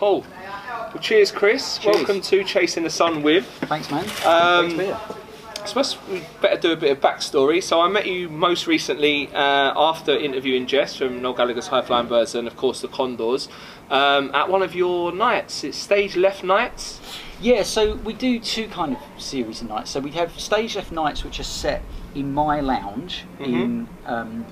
Cool. Well, cheers, Chris. Cheers. Welcome to Chasing the Sun with. Thanks, man. Um. I suppose we better do a bit of backstory. So I met you most recently uh, after interviewing Jess from Noel Gallagher's High Flying Birds and of course the Condors um, at one of your nights. It's stage left nights. Yeah, so we do two kind of series of nights. So we have stage left nights, which are set in my lounge in um,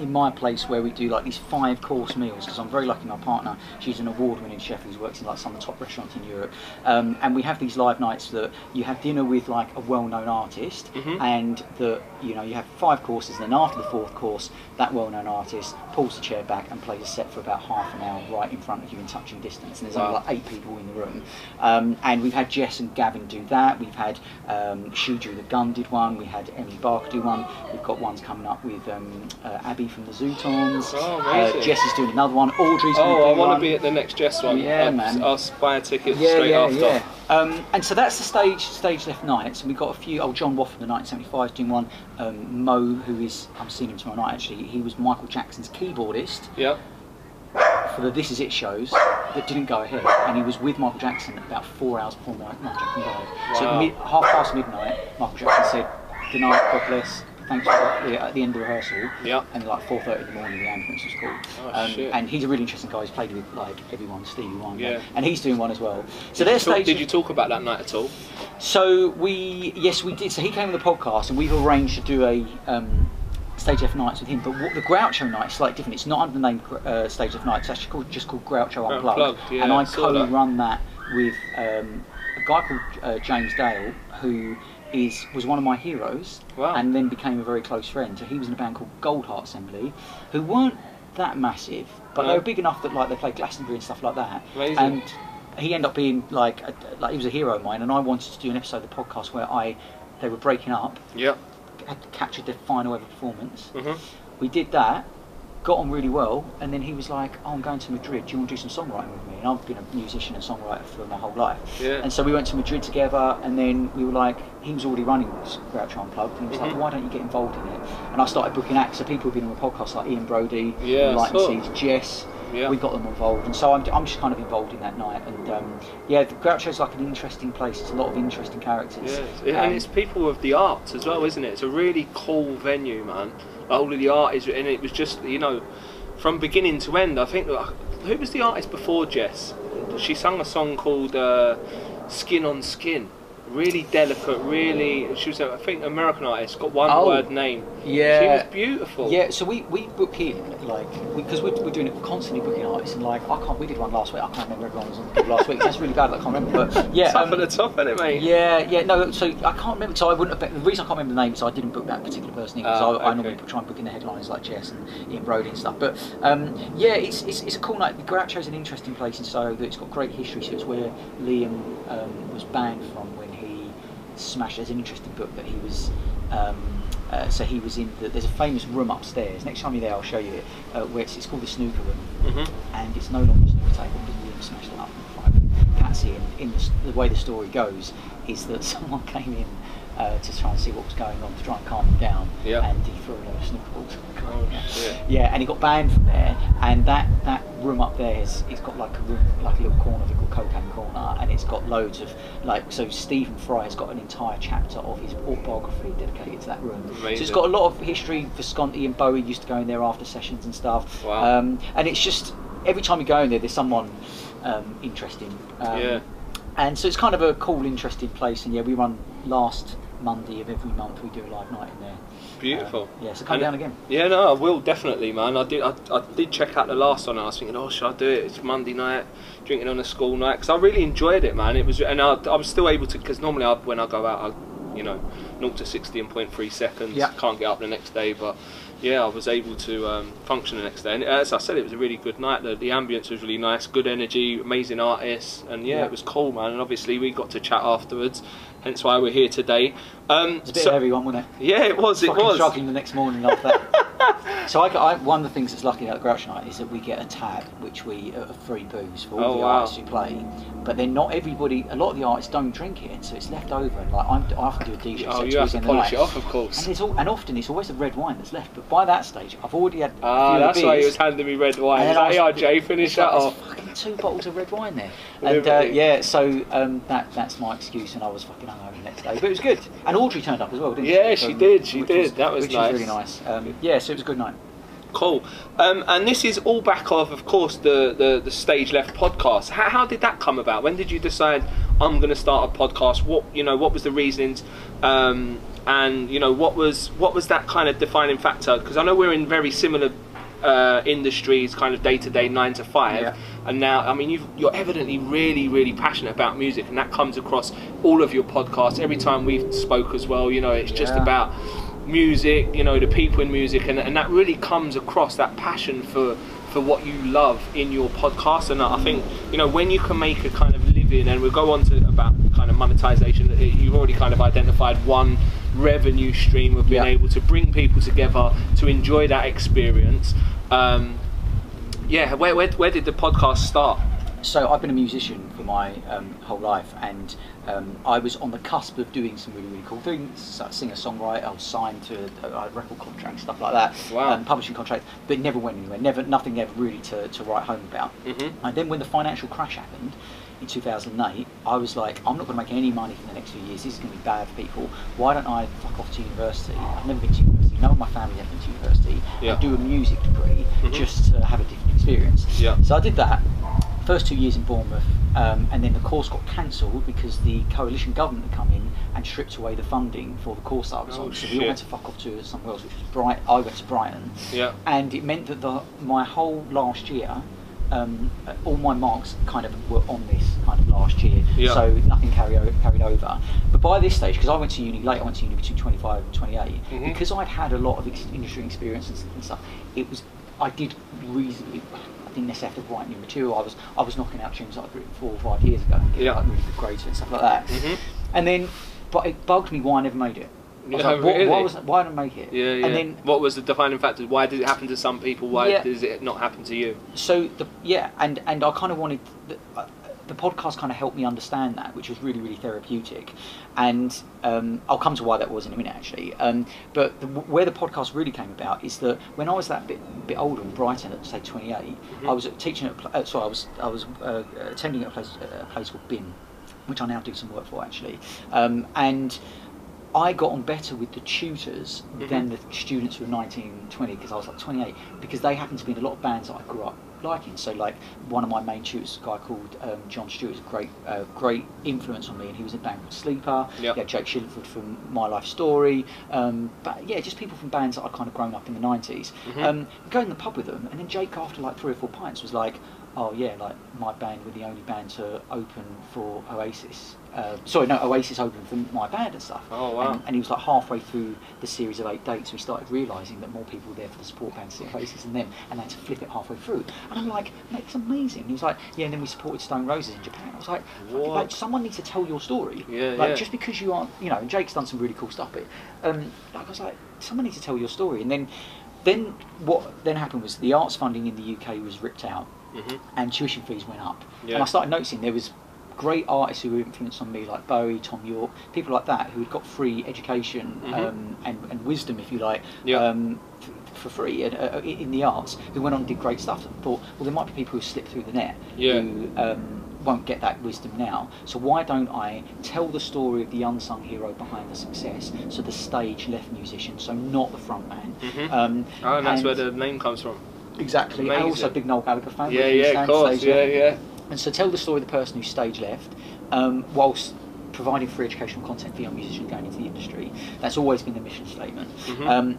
in my place where we do like these five course meals because I'm very lucky. My partner, she's an award-winning chef who's works in like some of the top restaurants in Europe, um, and we have these live nights that you have dinner with like a well-known artist, and that you know you have five courses, and then after the fourth course, that well-known artist pulls the chair back and plays a set for about half an hour right in front of you in touching distance, and there's only like eight people in the room. Um, and we've had Jess and Gavin do that. We've had um, Shuju the Gun did one. We had Emily Barker do one. We've got ones coming up with um, uh, Abby from the Zutons. Oh, uh. Jess is doing another one. Audrey's Oh, I want to be at the next Jess one. Yeah, I'll, man. I'll buy a ticket yeah, straight yeah, after. yeah. Um, and so that's the stage stage left nights, and we've got a few. Oh, John Waugh from the 1975 is doing one. Um, Mo, who is I'm seeing him tomorrow night actually. He was Michael Jackson's keyboardist Yeah. for the This Is It shows that didn't go ahead, and he was with Michael Jackson about four hours before Mi- Michael Jackson died. So at mid, half past midnight, Michael Jackson said, "Good night, God bless." Thanks for the, at the end of the rehearsal. Yeah. And like 4:30 in the morning, the ambulance was called. Oh, um, shit. and he's a really interesting guy. He's played with like everyone, Stevie Wonder, Yeah. and he's doing one as well. Did So their talk- stage. Did you talk about that night at all? So we, yes, we did. So he came on the podcast, and we've arranged to do a um, Stage F nights with him. But what, the Groucho night is slightly different. It's not under the name uh, Stage F nights. It's actually called, just called Groucho Unplugged. Unplugged, yeah, and I I co-run that with um, a guy called uh, James Dale, who is was one of my heroes, Wow. and then became a very close friend. So he was in a band called Goldheart Assembly, who weren't that massive, but No. they were big enough that like they played Glastonbury and stuff like that. Amazing. And he ended up being like a, like he was a hero of mine, and I wanted to do an episode of the podcast where I they were breaking up, Yeah. Had captured their final ever performance. Mhm. We did that, got on really well, and then he was like, "Oh, I'm going to Madrid. Do you want to do some songwriting with me?" And I've been a musician and songwriter for my whole life. Yeah. And so we went to Madrid together, and then we were like, he was already running Groucho Unplugged, and he was Mhm. like, "Why don't you get involved in it?" And I started booking acts. So people who've been on the podcast, like Ian Broudie, Yeah, I Light and. Seeds, Jess. Yeah. We got them involved, and so I'm, I'm just kind of involved in that night. And um, yeah, the Groucho's like an interesting place. It's a lot of interesting characters. Yeah, Um, and it's people of the arts as well, isn't it? It's a really cool venue, man. Like, all of the art is, and it was just you know, from beginning to end. I think who was the artist before Jess? She sang a song called uh, "Skin on Skin." Really delicate, really. She was, a, I think, American artist. Got one Oh, word name. yeah. she was beautiful. Yeah, so we, we book in like because we, are we're doing it constantly booking artists and like I can't we did one last week I can't remember everyone was on the last week that's really bad I can't remember but yeah Top um, the top, isn't it, mate? yeah yeah no so I can't remember so I wouldn't have the reason I can't remember the name is I didn't book that particular person in because Oh, I, I normally try and book in the headliners like Jess and Ian Broudie and stuff but um, yeah it's, it's, it's a cool night the Groucho's an interesting place in Soho that it's got great history so it's where Liam um, was banned from smashed there's an interesting book that he was um, uh, so he was in the, there's a famous room upstairs. Next time you're there I'll show you it uh, where it's, it's called the snooker room. Hmm and it's no longer a snooker table because Liam smashed it up in Patsy and in the, the way the story goes is that someone came in uh, to try and see what was going on to try and calm him down Yeah. and he threw a lot of snooker balls Oh, shit. yeah, and he got banned from there. And that, that room up there is it's got like a room, like a little corner they call Cocaine Corner, and it's got loads of like so. Stephen Fry has got an entire chapter of his autobiography dedicated to that room. So it's got a lot of history. Visconti and Bowie used to go in there after sessions and stuff. Wow. Um, and it's just every time you go in there, there's someone um, interesting. Um, Yeah. And so it's kind of a cool, interesting place. And yeah, we run last Monday of every month. We do a live night in there. Beautiful. Um, yeah, so come And- down again. Yeah, no, I will definitely, man. I did, I, I did check out the last one. and I was thinking, oh, should I do it? It's Monday night, drinking on a school night, because I really enjoyed it, man. It was, and I, I was still able to, because normally I, when I go out, I, you know, 0 to 60 in 0.3 seconds. Yeah. Can't get up the next day, but yeah, I was able to um, function the next day. And as I said, it was a really good night. The, the ambience was really nice, good energy, amazing artists, and yeah, Yeah. it was cool, man. And obviously we got to chat afterwards. Hence why we're here today. Um, It's a bit so- of everyone, wasn't it? yeah, it was. It was. struggling the next morning after that so I, I, one of the things that's lucky about Groucho Night is that we get a tab, which we uh, free booze for all Oh, the wow. artists who play. But then not everybody, a lot of the artists don't drink it, so it's left over. And like I'm, I have to do a DJ Oh, set you towards have to end of the polish night. it off, of And, course. it's all, and often it's always a red wine that's left. But by that stage, I've already had Ah, few of the that's why he was handing me red wine. And He's then I like, was yeah, finish that like, off. Fucking two bottles of red wine there. And uh, yeah, so um, that that's my excuse, and I was fucking hungover the next day. But it was good. And Audrey turned up as well, didn't she? Yeah, she did, she did. That was which nice. really nice. Um, yeah, so it was a good night. Cool. Um, and this is all back of, of course, the, the, the Stage Left podcast. How, how did that come about? When did you decide I'm going to start a podcast? What you know? What was the reasonings? Um, and you know, what was what was that kind of defining factor? Because I know we're in very similar uh, industries, kind of day to day, nine to five. Yeah. And now, I mean, you've, you're evidently really, really passionate about music, and that comes across all of your podcasts. Every time we've spoke as well, you know, it's just Yeah. about music, you know, the people in music, and, and that really comes across that passion for for what you love in your podcast. And I think you know when you can make a kind of living, and we'll go on to about kind of monetization. You've already kind of identified one revenue stream of being Yeah. able to bring people together to enjoy that experience. Um, yeah, where, where where did the podcast start? So I've been a musician for my um, whole life, and um, I was on the cusp of doing some really really cool things. So singer songwriter, I was signed to a, record contract, stuff like that, Wow. um, publishing contract, but never went anywhere. Never nothing ever really to, to write home about. Mhm. And then when the financial crash happened in 2008, I was like, I'm not going to make any money for the next few years. This is going to be bad for people. Why don't I fuck off to university? I've never been to university. None of my family have been to university. Yeah. And do a music degree Mhm. just to have a different experience. Yeah. So I did that. First two years in Bournemouth, um, and then the course got cancelled because the coalition government had come in and stripped away the funding for the course I was Oh, on. So we shit. all had to fuck off to somewhere else, which was Bright. I went to Brighton, Yeah. and it meant that the my whole last year, um, all my marks kind of were on this kind of last year. Yeah. So nothing carry o- carried over. But by this stage, because I went to uni late, I went to uni between 25 and 28. Mhm. Because I'd had a lot of ex- industry experience and, and stuff, it was I did reasonably. I didn't necessarily have to write new material. I was I was knocking out tunes I'd written four or five years ago and getting Yeah. like really good grades and stuff like that. Mhm. And then, but it bugged me why I never made it. I was Yeah, like, what, really? why, was, why didn't I make it? Yeah, yeah. And then what was the defining factor? Why did it happen to some people? Why Yeah. does it not happen to you? so the yeah and and i kind of wanted the, uh, the podcast kind of helped me understand that which was really really therapeutic and um, i'll come to why that was in a minute actually um, but the, where the podcast really came about is that when i was that bit bit older in brighton at say 28 Mm-hmm. i was teaching at uh, sorry i was i was uh, attending at a place, a place called BIMM which i now do some work for actually um, and I got on better with the tutors Mhm. than the students who were 19, 20, because I was like 28, because they happened to be in a lot of bands that I grew up liking. So, like, one of my main tutors, a guy called um, Jon Stewart, is a great, uh, great influence on me, and he was in a band called Sleeper. Yep. Had Jake Shillingford from My Life Story. Um, but yeah, just people from bands that I'd kind of grown up in the 90s. Mhm. Um, go in the pub with them, and then Jake, after like three or four pints, was like, oh yeah, like my band were the only band to open for Oasis. Uh, sorry, no, Oasis opened for my band and stuff. Oh, wow. And, and he was like halfway through the series of eight dates, we started realising that more people were there for the support band to see Oasis than them, and they had to flip it halfway through. And I'm like, that's amazing. And he was like, yeah, and then we supported Stone Roses in Japan. I was like, like someone needs to tell your story. Yeah, like yeah. just because you aren't, you know, and Jake's done some really cool stuff, but um, like I was like, someone needs to tell your story. And then, then what then happened was the arts funding in the UK was ripped out hmm and tuition fees went up. Yeah. And I started noticing there was great artists who were influenced on me, like Bowie, Thom Yorke, people like that, who had got free education Mhm. um, and, and wisdom, if you like, Yeah. um, f- for free and, uh, in the arts, who went on and did great stuff. And thought, well, there might be people who slip through the net Yeah. who um, won't get that wisdom now. So why don't I tell the story of the unsung hero behind the success? So the stage left musician, so not the front man. Mhm. Um, Oh, and that's where the name comes from. Exactly, and also a big Noel Gallagher fan. Yeah, yeah, of course. Yeah, left. yeah. And so tell the story of the person who stage left, um, whilst providing free educational content for young musicians going into the industry. That's always been the mission statement. Mhm. Um,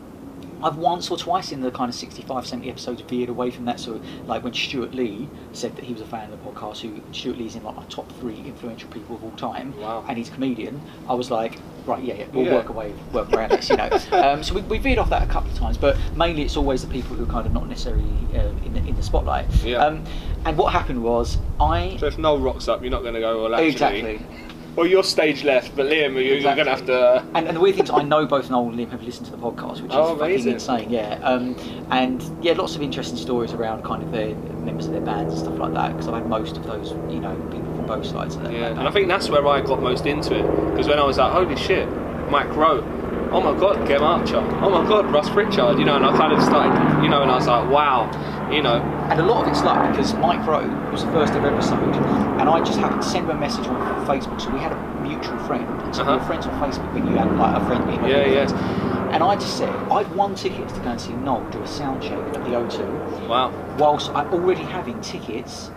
I've once or twice in the kind of 65, 70 episodes veered away from that. So, like when Stewart Lee said that he was a fan of the podcast, who Stewart Lee's in like my top three influential people of all time, Wow. and he's a comedian, I was like, right, yeah, yeah we'll Yeah. work away, work around this, you know. um, so we, we veered off that a couple of times, but mainly it's always the people who are kind of not necessarily uh, in, the, in the spotlight. Yeah. Um, and what happened was I So if Noel rocks up, you're not going to go, well, actually. Exactly. Well, you're stage left, but Liam, you're, you're going to have to. Uh, And, and the weird thing is, I know both Noel and Liam have listened to the podcast, which is Oh, fucking insane. Yeah, um, and yeah, lots of interesting stories around kind of their members of their bands and stuff like that. Because I've had most of those, you know, people from both sides of that. yeah, and I think that's where I got most into it. Because when I was like, holy shit, Mike Rowe. Oh my god, Gem Archer. Oh my god, Russ Pritchard. You know, and I kind of started, you know, and I was like, wow, you know, And a lot of it's luck because Mike Rowe was the first ever episode, and I just happened to send him a message on Facebook. So we had a mutual friend, so we Uh-huh. were friends on Facebook. But you had like a friend, me, and Yeah, yeah. friends. And I just said I've won tickets to go and see Noel do a sound check at the O2, wow. whilst I'm already having tickets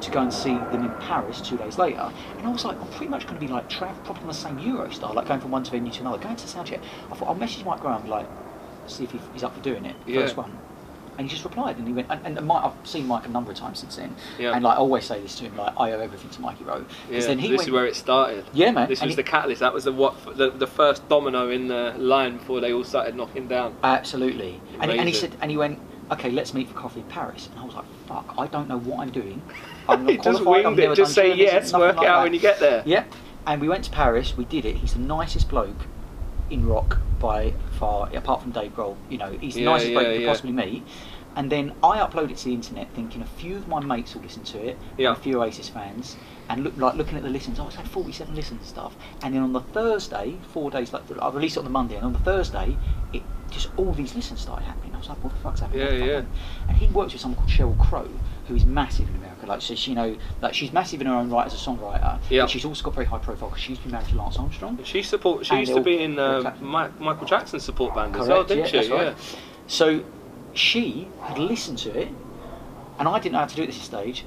to go and see them in Paris two days later. And I was like, I'm pretty much going to be like travel, probably on the same Eurostar, like going from one venue to another, going to the sound check. I thought I'll message Mike Graham, like, see if he- he's up for doing it. Yeah. First one. And he just replied, and he went. And, and Mike, I've seen Mike a number of times since then, Yeah. and like I always say this to him, like I owe everything to Mikey Rowe. Yeah, then he this went, is where it started. Yeah, man. This and was he- the catalyst. That was the what the, the first domino in the line before they all started knocking down. Absolutely. And, and he said, and he went, okay, let's meet for coffee in Paris. And I was like, fuck, I don't know what I'm doing. I'm not just qualified. I've winged it. never Just say yes. Work like out that. when you get there. Yeah. And we went to Paris. We did it. He's the nicest bloke in rock by far, apart from Dave Grohl. You know, he's the Yeah, nicest bloke you could yeah. possibly meet. And then I uploaded it to the internet, thinking a few of my mates will listen to it, Yeah. a few Oasis fans, and look like looking at the listens. Oh, it's had 47 listens and stuff. And then on the Thursday, four days like I released it on the Monday, and on the Thursday, it just all these listens started happening. I was like, what the fuck's happening? Yeah, What the fuck yeah. And he works with someone called Sheryl Crow, who is massive in America. Like, so she, you know, like she's massive in her own right as a songwriter. Yeah. But she's also got very high profile because she's been married to Lance Armstrong. She support. She used to be in uh, Correct. Michael Jackson's support band as well, didn't yeah, she? that's Yeah. So she had listened to it, and I didn't know how to do it at this stage.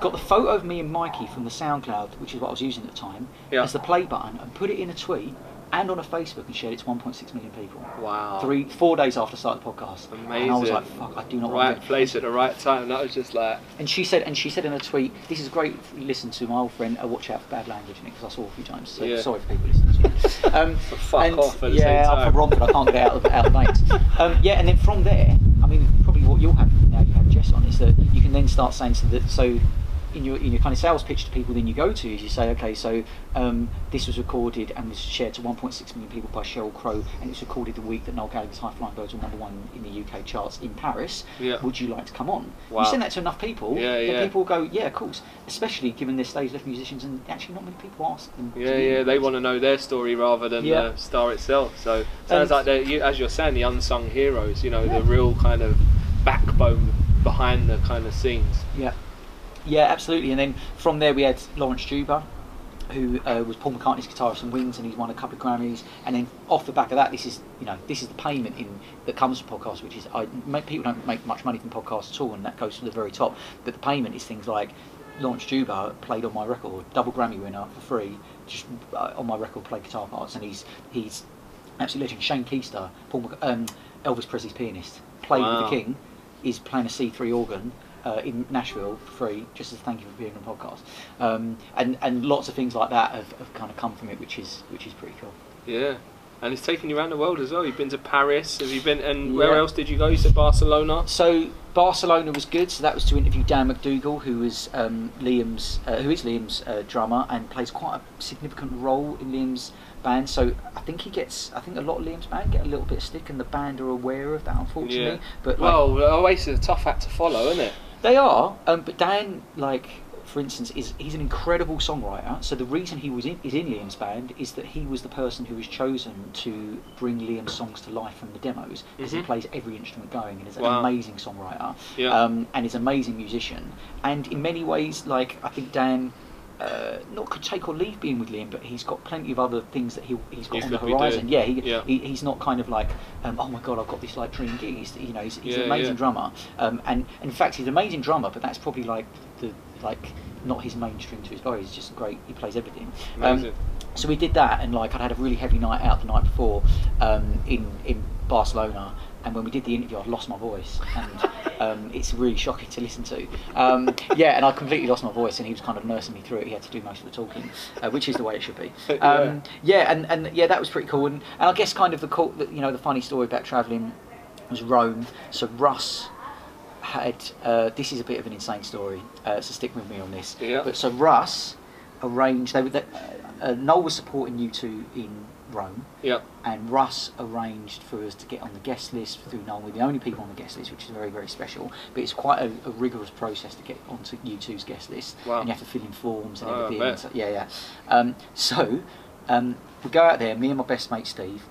Got the photo of me and Mikey from the SoundCloud, which is what I was using at the time, Yeah. as the play button, and put it in a tweet and on a Facebook and shared it to 1.6 million people. Wow. Three, four days after I started the podcast, Amazing. and I was like, "Fuck, I do not want Right place at the right time. That was just like. And she said, and she said in a tweet, "This is great. If you listen to my old friend. Uh, watch out for bad language in it because I saw it a few times. So Yeah. sorry for people listening to. Um, Fuck and off at yeah, I'm from Romford. I can't get out of out of the. Um, yeah, and then from there, I mean, probably what you'll have now you have Jess on is that you can then start saying so that so. In your, in your kind of sales pitch to people, then you go to is you say, okay, so um, this was recorded and was shared to 1.6 million people by Sheryl Crow, and it was recorded the week that Noel Gallagher's High Flying Birds were number one in the UK charts in Paris. Yeah. Would you like to come on? Wow. You send that to enough people, Yeah, yeah. people go, yeah, of course. Especially given they're stage left musicians, and actually not many people ask them. Yeah, yeah, they want to know their story rather than Yeah. the star itself. So sounds And- like you, as you're saying, the unsung heroes. You know, Yeah. the real kind of backbone behind the kind of scenes. Yeah, yeah, absolutely. And then from there we had Laurence Juber, who uh, was Paul McCartney's guitarist and Wings, and he's won a couple of Grammys. And then off the back of that, this is you know this is the payment in that comes from podcasts, which is I people don't make much money from podcasts at all, and that goes to the very top. But the payment is things like. Laurence Juber played on my record, double Grammy winner for free, just uh, on my record, played guitar parts, and he's he's absolute legend. Shane Keister, Paul Mc, um, Elvis Presley's pianist, played with the King, is playing a C3 organ uh, in Nashville for free, just as thank you for being on the podcast. Um, and and lots of things like that have, have kind of come from it, which is which is pretty cool. Yeah. And it's taken you around the world as well. You've been to Paris. Have you been? And where Yeah. else did you go? You said Barcelona. So Barcelona was good. So that was to interview Dan McDougall, who is um, Liam's, uh, who is Liam's uh, drummer and plays quite a significant role in Liam's band. So I think he gets, I think a lot of Liam's band get a little bit of stick, and the band are aware of that, unfortunately. Yeah. But like, Well, Oasis is a tough act to follow, isn't it? They are, um, but Dan, like for instance, is he's an incredible songwriter. So the reason he was in, is in Liam's band is that he was the person who was chosen to bring Liam's songs to life from the demos because he Mhm. plays every instrument going and is an Wow. amazing songwriter Yeah. um, and is an amazing musician. And in many ways, like I think Dan. Uh, not could take or leave being with Liam, but he's got plenty of other things that he, he's got He's on the horizon. Yeah, he, Yeah. He, he's not kind of like, um, oh my god, I've got this like dream gig. He's, you know, he's, he's Yeah, an amazing yeah. drummer, um, and, and in fact, he's an amazing drummer. But that's probably like the like not his main string to his bow. He's just great. He plays everything. Um, so we did that, and like I'd had a really heavy night out the night before um, in in Barcelona, and when we did the interview, I'd lost my voice, and um, it's really shocking to listen to. Um, yeah, and I completely lost my voice, and he was kind of nursing me through it. He had to do most of the talking, uh, which is the way it should be. Um, yeah, and, and yeah, that was pretty cool. And, and I guess kind of the cool, you know, the funny story about travelling was Rome. So Russ had uh, this is a bit of an insane story, uh, so stick with me on this. Yeah. But so Russ arranged they, they uh, Noel was supporting U2 in Rome, Yep. and Russ arranged for us to get on the guest list through Noel. We're the only people on the guest list, which is very, very special. But it's quite a, a rigorous process to get onto U2's guest list, Wow. and you have to fill in forms and Oh, everything. and so- yeah, yeah. Um, so um, we go out there, me and my best mate Steve,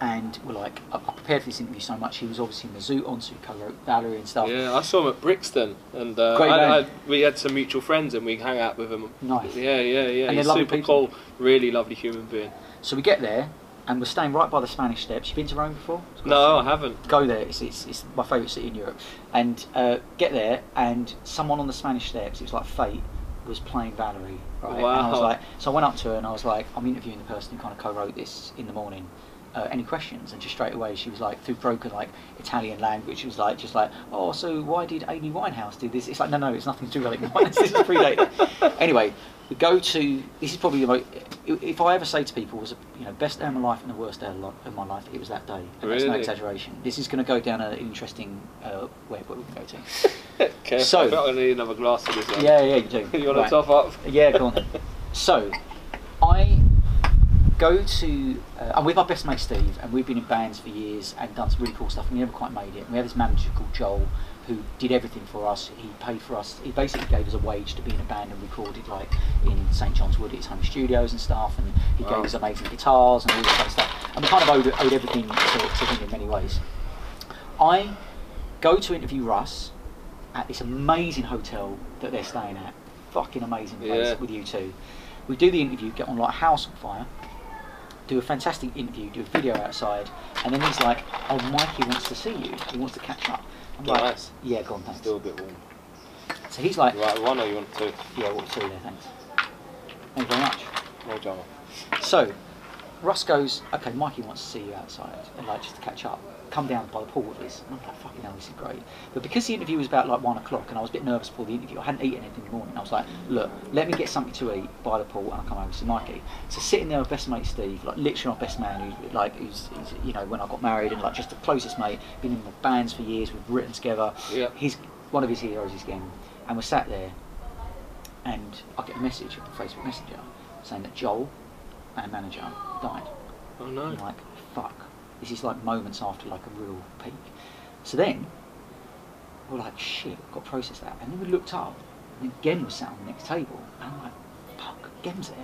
and we're like, I, I prepared for this interview so much. He was obviously in the Zoot on, so he co-wrote Valerie and stuff. Yeah, I saw him at Brixton, and uh, Great I. I, we had some mutual friends, and we hung out with him. Nice. Yeah, yeah, yeah. And He's super people. cool, really lovely human being. So we get there, and we're staying right by the Spanish Steps. You've been to Rome before? No, I haven't. go there. It's, it's, it's my favourite city in Europe. And uh, get there, and someone on the Spanish Steps, it was like fate, was playing Valerie. Right? Wow. And I was like, so I went up to her and I was like, I'm interviewing the person who kind of co-wrote this in the morning. Uh, any questions? And just straight away, she was like, through broken like Italian language, she was like, just like, oh, so why did Amy Winehouse do this? It's like, no, no, it's nothing to do with Amy Winehouse. this is predated. anyway, we go to. This is probably the most. If I ever say to people, was you know best day of my life and the worst day of my life, it was that day. And that's no exaggeration. This is going to go down an interesting uh, web where we can go to. okay, So- I I need another glass of this. One. Yeah, yeah, you do. you want Right. to top up? Yeah, go on then. So, I go to. Uh, I'm with my best mate Steve, and we've been in bands for years and done some really cool stuff, and we never quite made it. And we have this manager called Joel who did everything for us. He paid for us. He basically gave us a wage to be in a band and recorded like in St John's Wood at his home studios and stuff. And he Wow. gave us amazing guitars and all this kind of stuff. And we kind of owed, owed everything to, to him in many ways. I go to interview Russ at this amazing hotel that they're staying at. Fucking amazing place Yeah. with U2. We do the interview, get on like a house on fire, do a fantastic interview, do a video outside, and then he's like, "Oh, Mikey wants to see you. He wants to catch up." I'm Nice. "Yeah, go on, thanks." Still a bit warm. So he's like, You right, one or you want two? "Yeah, what two there, thanks." Thank you very much. No drama. So, Russ goes, okay, Mikey wants to see you outside, and like just to catch up. Come down by the pool with us. And I'm like, fucking hell, this is great. But because the interview was about like one o'clock, and I was a bit nervous before the interview, I hadn't eaten anything in the morning. I was like, look, let me get something to eat by the pool, and I'll come over to Mikey. So sitting there with best mate Steve, like literally my best man, who's like, who's, who's you know, when I got married, and like just the closest mate, been in my bands for years, we've written together. Yeah. He's one of his heroes is Gem, and we're sat there, and I get a message on Facebook Messenger saying that Joel, our manager, died. Oh no. I'm like, fuck. This is like moments after like a real peak. So then we're like, shit, we've got to process that. And then we looked up, and then Gem was sat on the next table, and I'm like, fuck, Gem's there.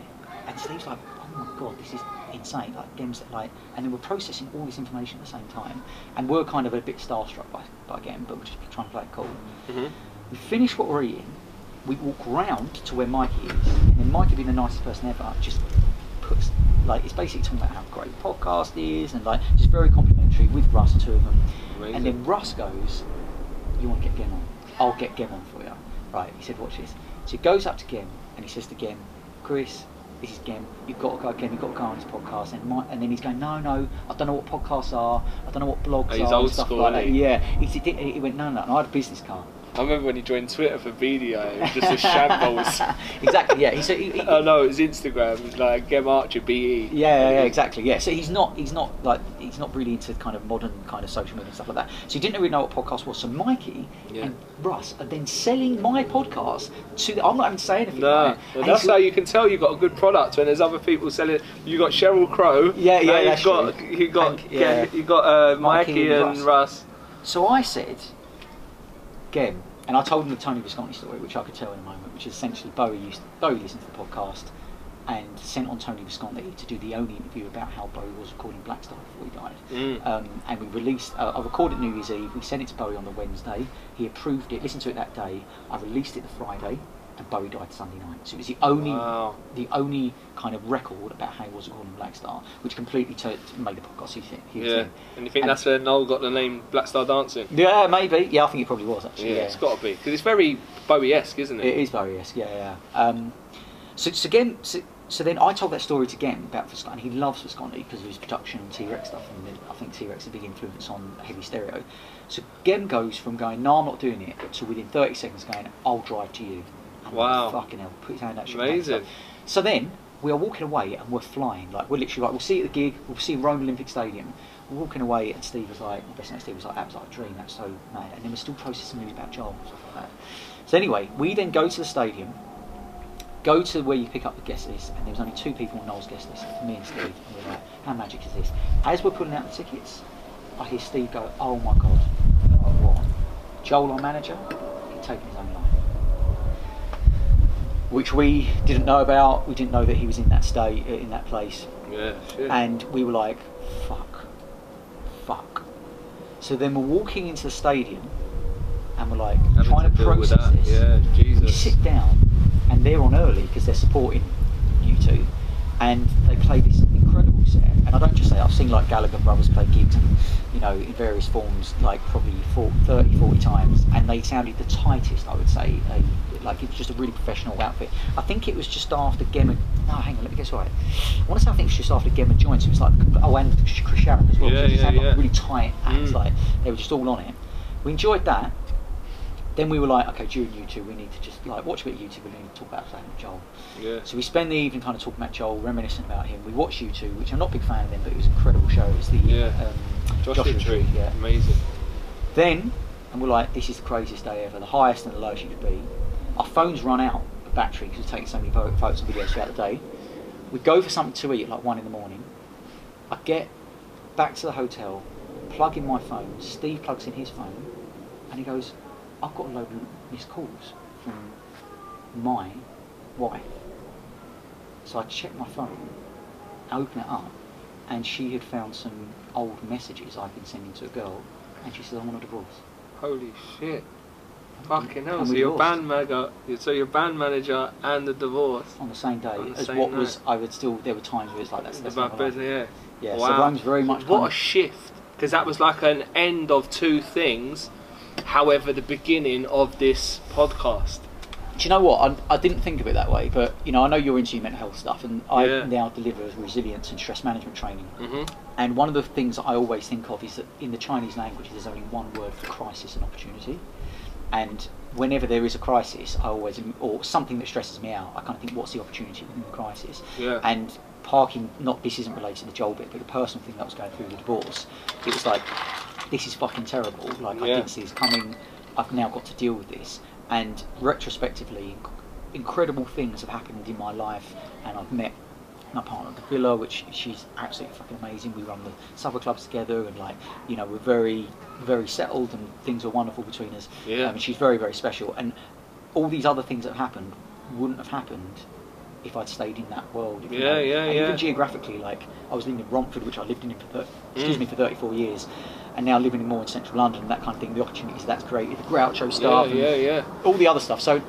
And Steve's like, oh my god, this is insane. Like Gem's there, like, and then we're processing all this information at the same time, and we're kind of a bit starstruck by by Gem, but we're just trying to play it cool. hmm We finish what we're eating. We walk round to where Mikey is, and then Mikey, being the nicest person ever, just puts like it's basically talking about how great the podcast is, and like just very complimentary with Russ, two of them. Amazing. And then Russ goes, "You want to get Gem on? I'll get Gem on for you." Right? He said, "Watch this." So he goes up to Gem and he says to Gem, "Chris." This is Gem. You've got to go again. You've got to go on this podcast, and my, and then he's going, no, no, I don't know what podcasts are. I don't know what blogs Oh, he's are old stuff school, like that. Yeah, he, he went, no, no, no. I had a business card. I remember when he joined Twitter for Beady Eye, it was just a shambles. exactly. Yeah. He said. He, he, oh no, it was Instagram. It was like Gem Archer BE. Yeah, yeah, yeah, exactly. Yeah, so he's not, he's not like, he's not really into kind of modern kind of social media and stuff like that. So he didn't really know what podcast was. So Mikey Yeah. and Russ are then selling my podcast to. The, I'm not even saying anything. No, well, that's how you can tell you've got a good product when there's other people selling. You've got Sheryl Crow. Yeah, yeah, you've got you got Hank, yeah. you got uh, Mikey Mikey, and and Russ. Russ. So I said, Gem, and I told him the Tony Visconti story, which I could tell in a moment, which is essentially Bowie used Bowie listened to the podcast and sent on Tony Visconti to do the only interview about how Bowie was recording Blackstar before he died. Mm. Um, and we released, uh, I recorded New Year's Eve, we sent it to Bowie on the Wednesday, he approved it, listened to it that day, I released it the Friday, and Bowie died Sunday night. So it was the only, Wow. the only kind of record about how he was recording Blackstar, which completely t- made the podcast huge. huge Yeah, and you think And- that's where Noel got the name Black Star Dancing? Yeah, maybe. Yeah, I think it probably was actually. Yeah, it's got to be because it's very Bowie-esque, isn't it? It is yes, yeah, yeah. Um, so, so again, so, so then I told that story to Gem about Visconti, and he loves Visconti because of his production and T-Rex stuff, and I think T-Rex is a big influence on heavy stereo. So Gem goes from going, no, I'm not doing it, to within 30 seconds going, I'll drive to you. Wow. Fucking hell, put his hand out. Amazing. So then we are walking away and we're flying, like we're literally like, we'll see at the gig, we'll see Rome Olympic Stadium. We're walking away, and Steve was like, my best mate Steve was like, that was like a dream, that's so mad. And then we're still processing news about Joel and stuff like that. So anyway, we then go to the stadium, go to where you pick up the guest list, and there was only two people on Noel's guest list, me and Steve. And we we're like, how magic is this? As we're putting out the tickets, I hear Steve go, oh my god, what? Joel, our manager, he'd taken his own life. Which we didn't know about. We didn't know that he was in that state, uh, in that place Yeah, and we were like, fuck, fuck. So then we're walking into the stadium, and we're like Having trying to, with process this. Yeah, We Jesus. sit down, and they're on early because they're supporting U2, and they play this incredible set. And I don't just say I've seen like Gallagher brothers play gigs, and you know in various forms, like probably 40, 30, 40 times, and they sounded the tightest, I would say. Like it was just a really professional outfit. I think it was just after Gemma. No, hang on, let me guess right. I want to say I think it was just after Gemma joined. So it was like oh, and Chris Sharrock as well. Yeah, so yeah, had like yeah. really tight act. Mm. Like they were just all on it. We enjoyed that. Then we were like, okay, during U2, we need to just like watch a bit of YouTube. We need to talk about Sam and Joel. Yeah. So we spend the evening kind of talking about Joel, reminiscing about him. We watch U2, which I'm not a big fan of them, but it was an incredible show. It was the Yeah. um, Joshua, Tree. yeah. Amazing. Then, and we're like, this is the craziest day ever, the highest and the lowest you could be. Our phones run out of battery because we're taking so many photos and videos throughout the day. We go for something to eat at like one in the morning. I get back to the hotel, plug in my phone. Steve plugs in his phone, and he goes, "I've got a load of missed calls from my wife." So I check my phone, I open it up, and she had found some old messages I'd been sending to a girl, and she said, "I want a divorce." Holy shit. Fucking hell. So your band manager, so your band manager and the divorce. on the same day the as same what night. was I would still there were times where it's like that's, that's About business, yeah. Yeah, so Rome's very much What a shift. Because that was like an end of two things. However, the beginning of this podcast. Do you know what? I, I didn't think of it that way, but you know I know you're into your mental health stuff, and I Yeah. now deliver resilience and stress management training. hmm And one of the things that I always think of is that in the Chinese language, there's only one word for crisis and opportunity. And whenever there is a crisis, I always, or something that stresses me out, I kind of think, what's the opportunity within the crisis? Yeah. And parking, not this isn't related to the Joel bit, but the personal thing that was going through the divorce, it was like, this is fucking terrible. Like, I Yeah. didn't see this coming. I've now got to deal with this. And retrospectively, inc- incredible things have happened in my life, and I've met my partner at the villa, which she's absolutely fucking amazing. We run the supper clubs together, and like you know, we're very, very settled, and things are wonderful between us. Yeah. Um, and she's very, very special. And all these other things that have happened wouldn't have happened if I'd stayed in that world. If you Yeah, know. yeah, and yeah. Even geographically, like I was living in Romford, which I lived in for thir- excuse Mm. me for 34 years, and now living in more in central London, and that kind of thing. The opportunities that's created, the Groucho stuff, Yeah, yeah, yeah. all the other stuff. So,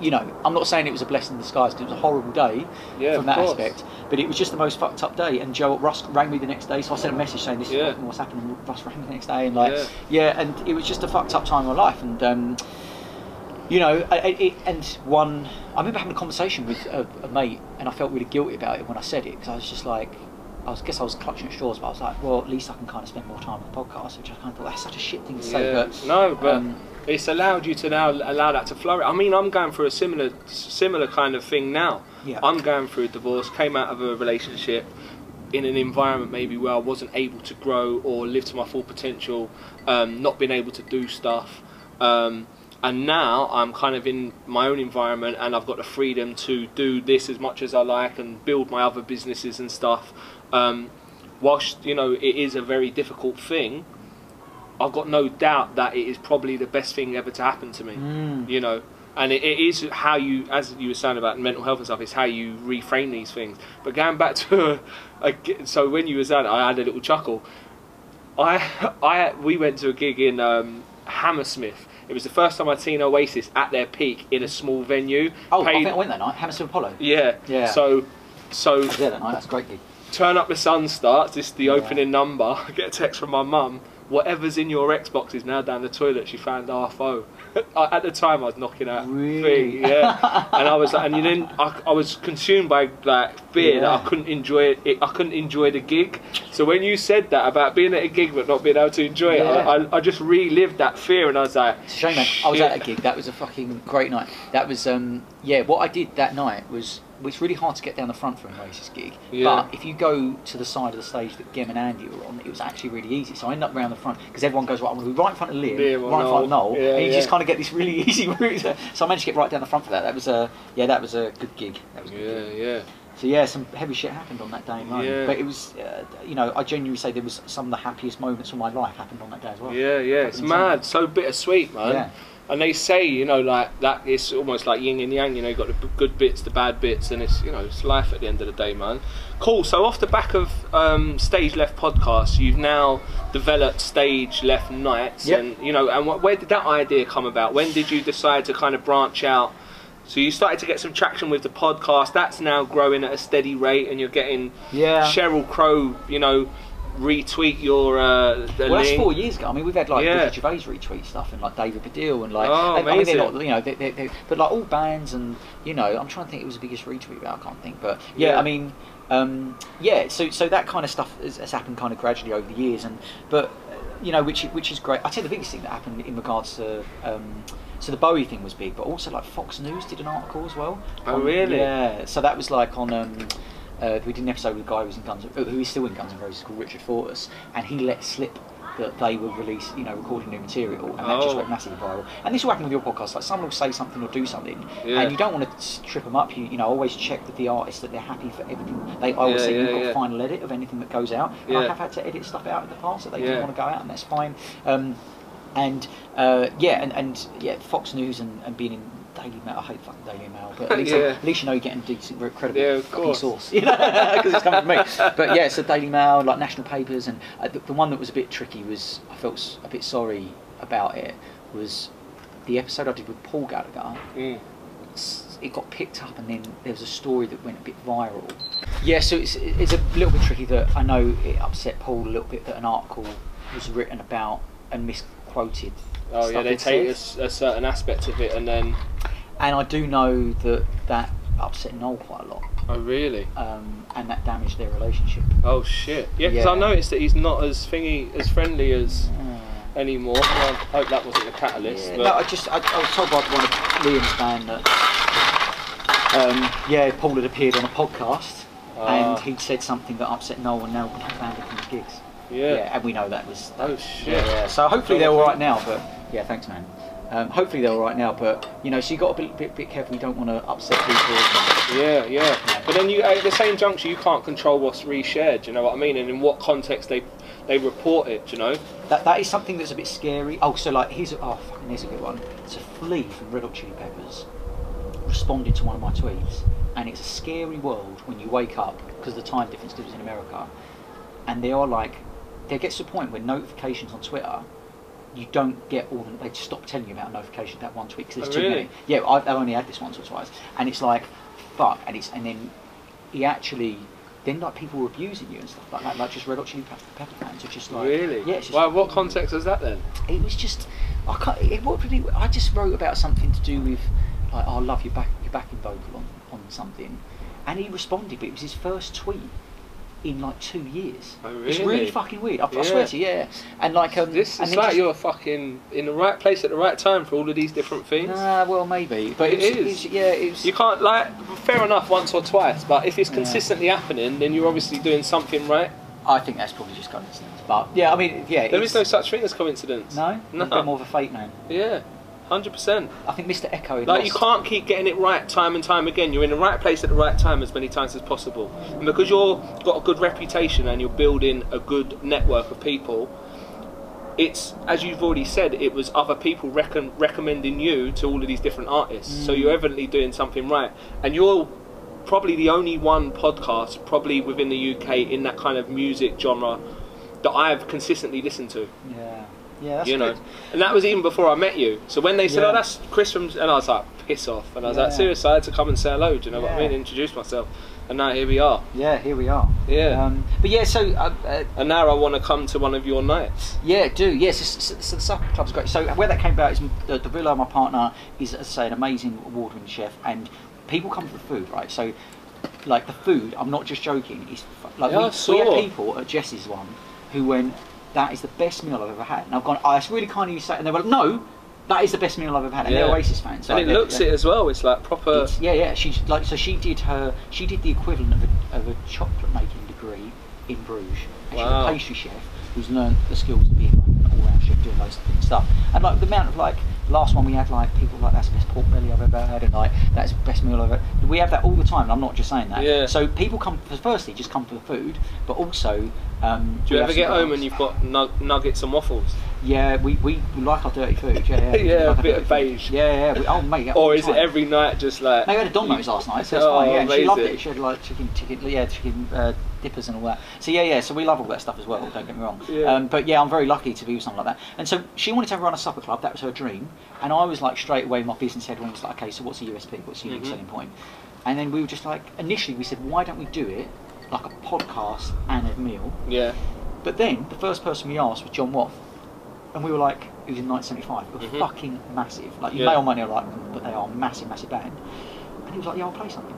you know, I'm not saying it was a blessing in disguise because it was a horrible day Yeah, from that course. aspect, but it was just the most fucked up day. And Joe Russ rang me the next day, so I sent a message saying this Yeah. is what's happening. And Russ rang me the next day, and like, Yeah. yeah, and it was just a fucked up time of my life. And um, you know, I, I, it, and one, I remember having a conversation with a, a mate, and I felt really guilty about it when I said it because I was just like. I was, guess I was clutching at straws, but I was like, well, at least I can kind of spend more time on the podcast, which I kind of thought that's such a shit thing to say. Yeah. But no, but um, it's allowed you to now allow that to flourish. I mean, I'm going through a similar similar kind of thing now. Yeah. I'm going through a divorce, came out of a relationship in an environment maybe where I wasn't able to grow or live to my full potential, um, not being able to do stuff. Um, and now I'm kind of in my own environment and I've got the freedom to do this as much as I like and build my other businesses and stuff. Um, whilst, you know, it is a very difficult thing, I've got no doubt that it is probably the best thing ever to happen to me. Mm. You know, and it, it is how you, as you were saying about mental health and stuff, it's how you reframe these things. But going back to, a, a so when you were saying, I had a little chuckle. I, I, we went to a gig in um, Hammersmith. It was the first time I'd seen Oasis at their peak in a small venue. oh, I Paid- think I went that night. Hammersmith Apollo. yeah. Yeah. So, so I there that night. That's great gig. Turn Up the Sun starts, this is the Yeah. opening number. I get a text from my mum. Whatever's in your Xbox is now down the toilet. She found RFO. At the time, I was knocking out Really? yeah. and I was, and you then I, I was consumed by like fear that I couldn't enjoy it. I couldn't enjoy the gig. So when you said that about being at a gig but not being able to enjoy it, Yeah. I, I, I just relived that fear, and I was like, It's a shame, man. I was at a gig. That was a fucking great night. That was, um, yeah. What I did that night was, it's really hard to get down the front for an Oasis gig. Yeah. But if you go to the side of the stage that Gem and Andy were on, it was actually really easy. So I end up round the front because everyone goes right. I want to be right in front of Liam, Liam right in front of Noel. Yeah, and you yeah. just kind of get this really easy route. So I managed to get right down the front for that. That was a yeah, that was a good gig. That was a good gig. Yeah, yeah. So yeah, some heavy shit happened on that day Rome. Yeah. But it was, uh, you know, I genuinely say there was some of the happiest moments of my life happened on that day as well. Yeah, yeah, it's mad. So bittersweet, man. Yeah. And they say, you know, like that it's almost like yin and yang. You know, you've got the good bits, the bad bits, and it's you know, it's life at the end of the day, man. Cool. So off the back of um, Stage Left podcast, you've now developed Stage Left Nights, Yep. and you know, and wh- where did that idea come about? When did you decide to kind of branch out? So you started to get some traction with the podcast. That's now growing at a steady rate, and you're getting Yeah. Sheryl Crow, you know, retweet your uh, the Well, that's four years ago. I mean, we've had like Yeah. Ricky Gervais retweet stuff and like David Baddiel and like. Oh, I mean, they're not, you know, they, they, they, but like all bands and you know, I'm trying to think. It was the biggest retweet, but I can't think. But yeah, Yeah. I mean, um, yeah. So so that kind of stuff has, has happened kind of gradually over the years, and but uh, you know, which which is great. I tell you the biggest thing that happened in regards to. Um, so the Bowie thing was big, but also like Fox News did an article as well. Oh, on- really? Yeah. So that was like on. Um, uh, we did an episode with a guy who was in Guns, who is still in Guns N' Roses, called Richard Fortus, and he let slip that they would release, you know, recording new material, and that just Oh. went massively viral. And this will happen with your podcast. Like someone will say something or do something, Yeah. and you don't want to trip them up. You, you know, always check with the artist that they're happy for everything. They I always Yeah, say yeah, you've got yeah. final edit of anything that goes out. I have had to edit stuff out in the past that they didn't want to go out, and that's fine. Um, and uh, yeah, and, and yeah, Fox News and, and being in Daily Mail. I hate fucking Daily Mail, but at least, Yeah. at least you know you're getting decent, credible Yeah, course. source, you know, because it's coming from me. But yeah, so Daily Mail, like national papers, and uh, the, the one that was a bit tricky was I felt a bit sorry about it was the episode I did with Paul Gallagher. Mm. It got picked up, and then there was a story that went a bit viral. Yeah, so it's it's a little bit tricky that I know it upset Paul a little bit that an article was written about and misquoted. Oh yeah, they take a, a certain aspect of it and then. And I do know that that upset Noel quite a lot, Oh really? um, and that damaged their relationship. Oh shit. Yeah, because I noticed that he's not as thingy, as friendly as Uh, anymore. I hope that wasn't the catalyst. yeah. but No, I just I, I was told by one of Liam's band that um, yeah, Paul had appeared on a podcast Ah. and he'd said something that upset Noel, and Noel banned him from his gigs. yeah. yeah. and we know that was. Oh, shit. Yeah, yeah. So hopefully they're all right now, but yeah, thanks, man. Um, hopefully they're all right now, but you know, so you got to be a bit, bit careful. You don't want to upset people. Yeah, yeah. But then you, at the same juncture, you can't control what's reshared. Do you know what I mean? And in what context they they report it. Do you know? That that is something that's a bit scary. Oh, so like here's a, oh fucking here's a good one. So Flea from Red Hot Chili Peppers responded to one of my tweets, and it's a scary world when you wake up because the time difference because in America, and they are like, there gets to a point where notifications on Twitter. You don't get all the. They just stop telling you about notifications that one tweet because there's Oh, too really? many. Yeah, I've, I've only had this once or twice, and it's like, fuck, and it's and then he actually. Then like people were abusing you and stuff like that, like just Red Hot Chili Pepper Pepper fans are just like, really? yeah, just what context was that then? it was just I can't. It, what really, I just wrote about something to do with like oh, I love your back your backing vocal on on something, and he responded, but it was his first tweet in like two years. Oh, It's really? really fucking weird. I, I swear to you, yeah. And like um, This is like you're fucking in the right place at the right time for all of these different things. Nah, well maybe, but It it, was, is. it was- yeah, it was. You can't like fair enough once or twice, but if it's Yeah. consistently happening, then you're obviously doing something right. I think that's probably just coincidence. But yeah, I mean, yeah. There is no such thing as coincidence. no, No. Got more of a fate man. Yeah, hundred percent. I think Mr. Echo. Like you can't keep getting it right time and time again. You're in the right place at the right time as many times as possible. And because you've got a good reputation and you're building a good network of people, it's as you've already said, it was other people recom- recommending you to all of these different artists. So Mm. you're evidently doing something right, and you're probably the only one podcast, probably within the UK, in that kind of music genre that I've consistently listened to. Yeah, yeah, that's you know, good. and that was even before I met you. So when they said, Yeah. "Oh, that's Chris from," and I was like, "Piss off!" And I was like, Yeah. "Seriously, I had to come and say hello." Do you know what I mean? Introduce myself, and now here we are. Yeah, here we are. Yeah. Um, but yeah, so uh, uh, And now I want to come to one of your nights. Yeah, do yes. So, so, so the Supper Club's great. So where that came about is the, the Villa, my partner, is as I say an amazing award-winning chef, and people come for the food, right? So like the food, I'm not just joking. Is like Yeah, we, we had people at Jess's one who went, "That is the best meal I've ever had," and I've gone, "Oh, that's really kind of you to say," and they were like, "No." That is the best meal I've ever had, and they're Yeah. Oasis fans. and like, it looks it as well. It's like proper. it's- yeah, yeah. She's like so. She did her. She did the equivalent of a, of a chocolate making degree in Bruges. And she's Wow. a pastry chef who's learned the skills of being like MasterChef doing loads of stuff. And like the amount of like last one we had like people like that's the best pork belly I've ever had and like that's the best meal I've ever. We have that all the time. And I'm not just saying that. Yeah. So people come firstly just come for the food, but also. Um, Do you ever get home and you've got nug- nuggets and waffles? Yeah, we, we, like our dirty food. Yeah, yeah. Yeah, a like our bit of beige. Yeah, yeah. We, oh mate. Or is it every night just like? No, we had a Domino's last night, so that's Oh, fine. Yeah, she loved it. She had like chicken, chicken, yeah, chicken uh, dippers and all that. So yeah, yeah. So we love all that stuff as well. Don't get me wrong. Yeah. Um, but yeah, I'm very lucky to be with something like that. And so she wanted to run a supper club. That was her dream. And I was like straight away, my business head was like, okay, so what's the USP? What's the unique Mhm. selling point? And then we were just like, initially we said, why don't we do it like a podcast and a meal? Yeah. But then the first person we asked was John Waugh, and we were like, it was in 1975. It was Mhm. fucking massive. Like you Yeah. may or may not like them, but they are a massive, massive band. And he was like, yeah, I'll play something.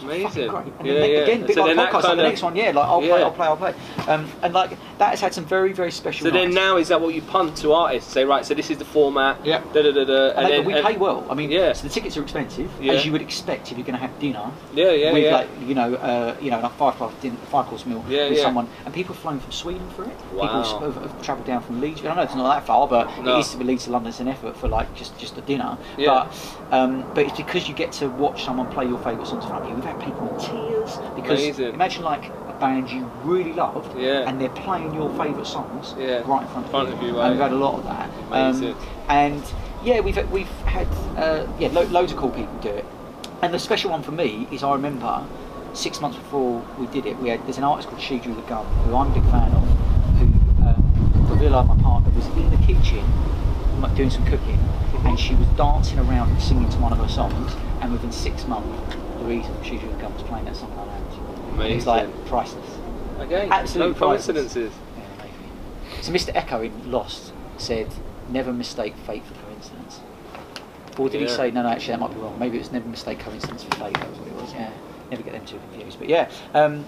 I was like, Amazing. And Yeah, then yeah. again, bit So like podcast, like the next one, yeah, like I'll play, I'll play, I'll play. Um, and like that has had some very, very special. So then now is that what you punt to artists? Say right, so this is the format. Yeah. Da da da da. And, they- then we and- pay well. I mean, Yeah. so the tickets are expensive, Yeah. as you would expect if you're going to have dinner. Yeah, yeah, with yeah. like you know, uh, you know, a five course dinner, five course meal Yeah, with yeah. someone, and people have flown from Sweden for it. Wow. People have, have travelled down from Leeds. I know it's not that far, but No. it is to be Leeds to London. It's an effort for like just just a dinner. Yeah. But um, but it's because you get to watch someone play your favourite songs in front of you. We've people in tears because Amazing. imagine like a band you really loved, Yeah. and they're playing your favourite songs Yeah. right in front of Front you. of you, and we've had a lot of that. Amazing. Um, and yeah, we've we've had uh, yeah lo- loads of cool people do it. And the special one for me is I remember six months before we did it, we had there's an artist called She Drew the Gun who I'm a big fan of. Who um, Gavrila, my partner, was in the kitchen doing some cooking, and she was dancing around and singing to one of her songs. And within six months, Louise from She Drew the Gun was playing at song in our lounge. It's like priceless. Again, Absolute no priceless. coincidences. Yeah, amazing. So Mr. Eko in Lost said, "Never mistake fate for coincidence." Or did he say, "No, no, actually that might be wrong. Maybe it was never mistake coincidence for fate." That was what it was. Yeah, never get them too confused. But yeah, um,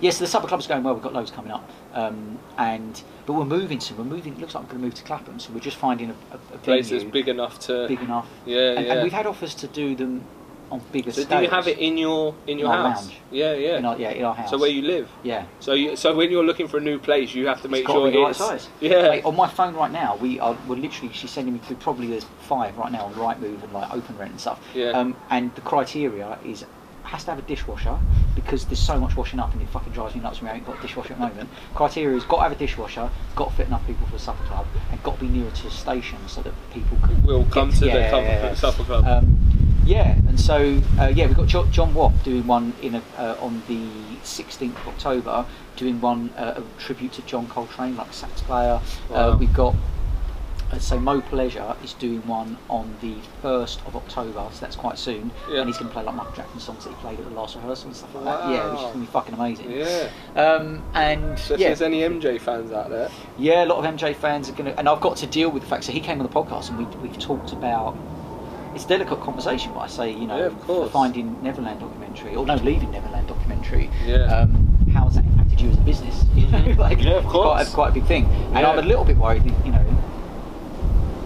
yeah. So the supper club's going well. We've got loads coming up, um, and but we're moving soon. We're moving. It looks like we're going to move to Clapham, so we're just finding a, a, a Place that's big enough to. big enough. Yeah, and, yeah. and we've had offers to do them on bigger so do you have it in your in your our house? lounge. Yeah, yeah. In our, yeah, in our house. So where you live? Yeah. So you, so when you're looking for a new place, you have to make it's sure be the right it's size. Yeah. Mate, on my phone right now, we are we're literally she's sending me through probably there's five right now on Rightmove and like Open Rent and stuff. Yeah. Um, and the criteria is has to have a dishwasher because there's so much washing up and it fucking drives me nuts when we ain't got a dishwasher at the moment. Criteria is got to have a dishwasher, got to fit enough people for the supper club, and got to be nearer to the station so that people can Will come get- to the yeah, supper- supper club. Um, yeah, and so uh, yeah, we've got John Waugh doing one in a, uh, on the 16th of October, doing one uh, a tribute to John Coltrane, like a sax player. Uh, Wow. we've got uh, so Mo Pleasure is doing one on the 1st of October, so that's quite soon. Yeah. And he's going to play like Michael Jackson songs that he played at the last rehearsal and stuff like that. Yeah, which is going to be fucking amazing. yeah. Um, and So if yeah, there's any MJ fans out there, yeah, a lot of MJ fans are going to, and I've got to deal with the fact. So he came on the podcast, and we, we've talked about. It's a delicate conversation, but I say, you know, Yeah, of course. Finding Neverland documentary, or no, Leaving Neverland documentary. Yeah. Um, how has that impacted you as a business? You know, Mhm. like Yeah, of it's quite, a, quite a big thing. And Yeah. I'm a little bit worried, that, you know,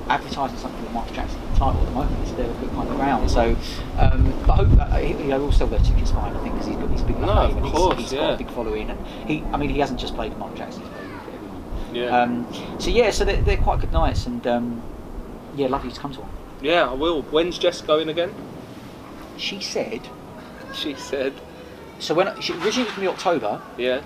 advertising something with Michael Jackson in the title at the moment is a delicate kind of ground. So, um, but I hope uh, he, you know, we'll still go tickets fine. I think because he's got his big No, name of and he's- course, he's got a big following, and he, I mean, he hasn't just played Michael Jackson, he's played everyone. yeah, Um, so yeah, so they're, they're quite good nights, and um, yeah, lovely to come to one. Yeah, I will. When's Jess going again? She said, She said, so when she originally it was going to be October, yeah,